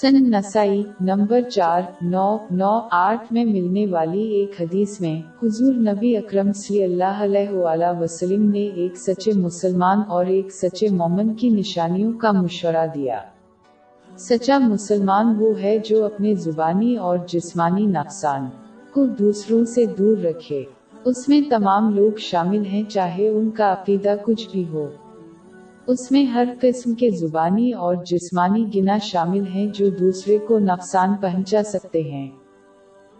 سن نسائی number چار، نو نو، آٹھ میں ملنے والی ایک حدیث میں حضور نبی اکرم صلی اللہ علیہ وآلہ وسلم نے ایک سچے مسلمان اور ایک سچے مومن کی نشانیوں کا مشورہ دیا۔ سچا مسلمان وہ ہے جو اپنے زبانی اور جسمانی نقصان کو دوسروں سے دور رکھے۔ اس میں تمام لوگ شامل ہیں چاہے ان کا عقیدہ کچھ بھی ہو۔ اس میں ہر قسم کے زبانی اور جسمانی گنا شامل ہیں جو دوسرے کو نقصان پہنچا سکتے ہیں۔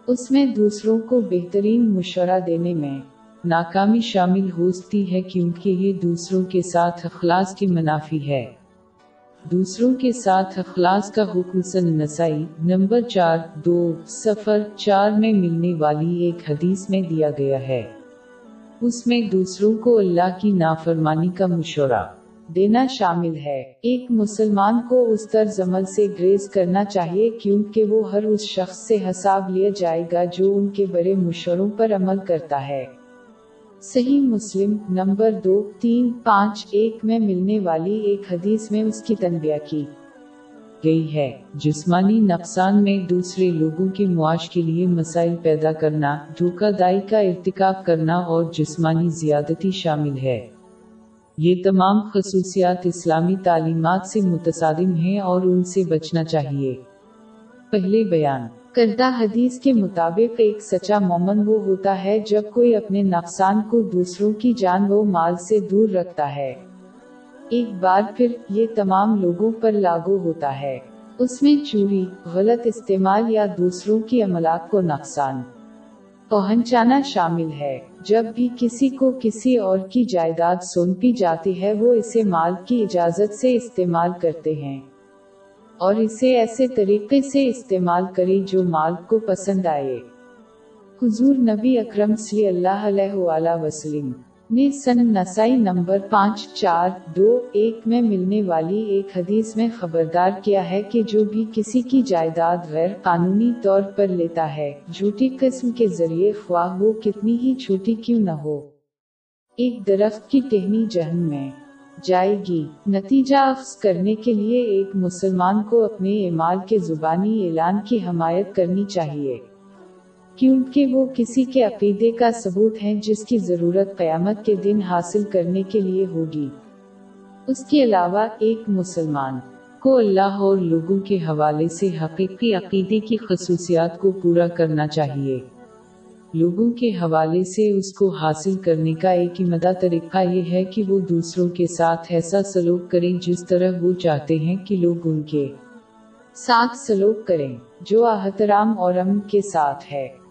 اس میں دوسروں کو بہترین مشورہ دینے میں ناکامی شامل ہوتی ہے کیونکہ یہ دوسروں کے ساتھ اخلاص کی منافی ہے۔ دوسروں کے ساتھ اخلاص کا حکم سن نسائی نمبر چار دو سفر چار میں ملنے والی ایک حدیث میں دیا گیا ہے۔ اس میں دوسروں کو اللہ کی نافرمانی کا مشورہ۔ دینا شامل ہے۔ ایک مسلمان کو اس طرز عمل سے گریز کرنا چاہیے کیونکہ وہ ہر اس شخص سے حساب لیا جائے گا جو ان کے بڑے مشوروں پر عمل کرتا ہے۔ صحیح مسلم نمبر دو، تین، پانچ، ایک میں ملنے والی ایک حدیث میں اس کی تنبیہ کی گئی ہے۔ جسمانی نقصان میں دوسرے لوگوں کے معاش کے لیے مسائل پیدا کرنا، دھوکہ دائی کا ارتکاب کرنا اور جسمانی زیادتی شامل ہے۔ یہ تمام خصوصیات اسلامی تعلیمات سے متصادم ہیں اور ان سے بچنا چاہیے۔ پہلے بیان۔ کردہ حدیث کے مطابق ایک سچا مومن وہ ہوتا ہے جب کوئی اپنے نقصان کو دوسروں کی جان و مال سے دور رکھتا ہے۔ ایک بار پھر یہ تمام لوگوں پر لاگو ہوتا ہے۔ اس میں چوری، غلط استعمال یا دوسروں کی عملات کو نقصان۔ پہنچانا شامل ہے۔ جب بھی کسی کو کسی اور کی جائیداد سونپی جاتی ہے، وہ اسے مال کی اجازت سے استعمال کرتے ہیں۔ اور اسے ایسے طریقے سے استعمال کرے جو مال کو پسند آئے۔ حضور نبی اکرم صلی اللہ علیہ وآلہ وسلم نے سن نسائی نمبر پانچ چار دو ایک میں ملنے والی ایک حدیث میں خبردار کیا ہے کہ جو بھی کسی کی جائیداد غیر قانونی طور پر لیتا ہے، جھوٹی قسم کے ذریعے خواہ وہ کتنی ہی چھوٹی کیوں نہ ہو۔ ایک درخت کی ٹہنی جہن میں جائے گی۔ نتیجہ افس کرنے کے لیے ایک مسلمان کو اپنے اعمال کے زبانی اعلان کی حمایت کرنی چاہیے۔ کیونکہ وہ کسی کے عقیدے کا ثبوت ہے جس کی ضرورت قیامت کے دن حاصل کرنے کے لیے ہوگی۔ اس کے علاوہ ایک مسلمان کو اللہ اور لوگوں کے حوالے سے حقیقی عقیدے کی خصوصیات کو پورا کرنا چاہیے۔ لوگوں کے حوالے سے اس کو حاصل کرنے کا ایک مدہ طریقہ یہ ہے کہ وہ دوسروں کے ساتھ ایسا سلوک کریں جس طرح وہ چاہتے ہیں کہ لوگ ان کے ساتھ سلوک کریں، جو احترام اور امن کے ساتھ ہے۔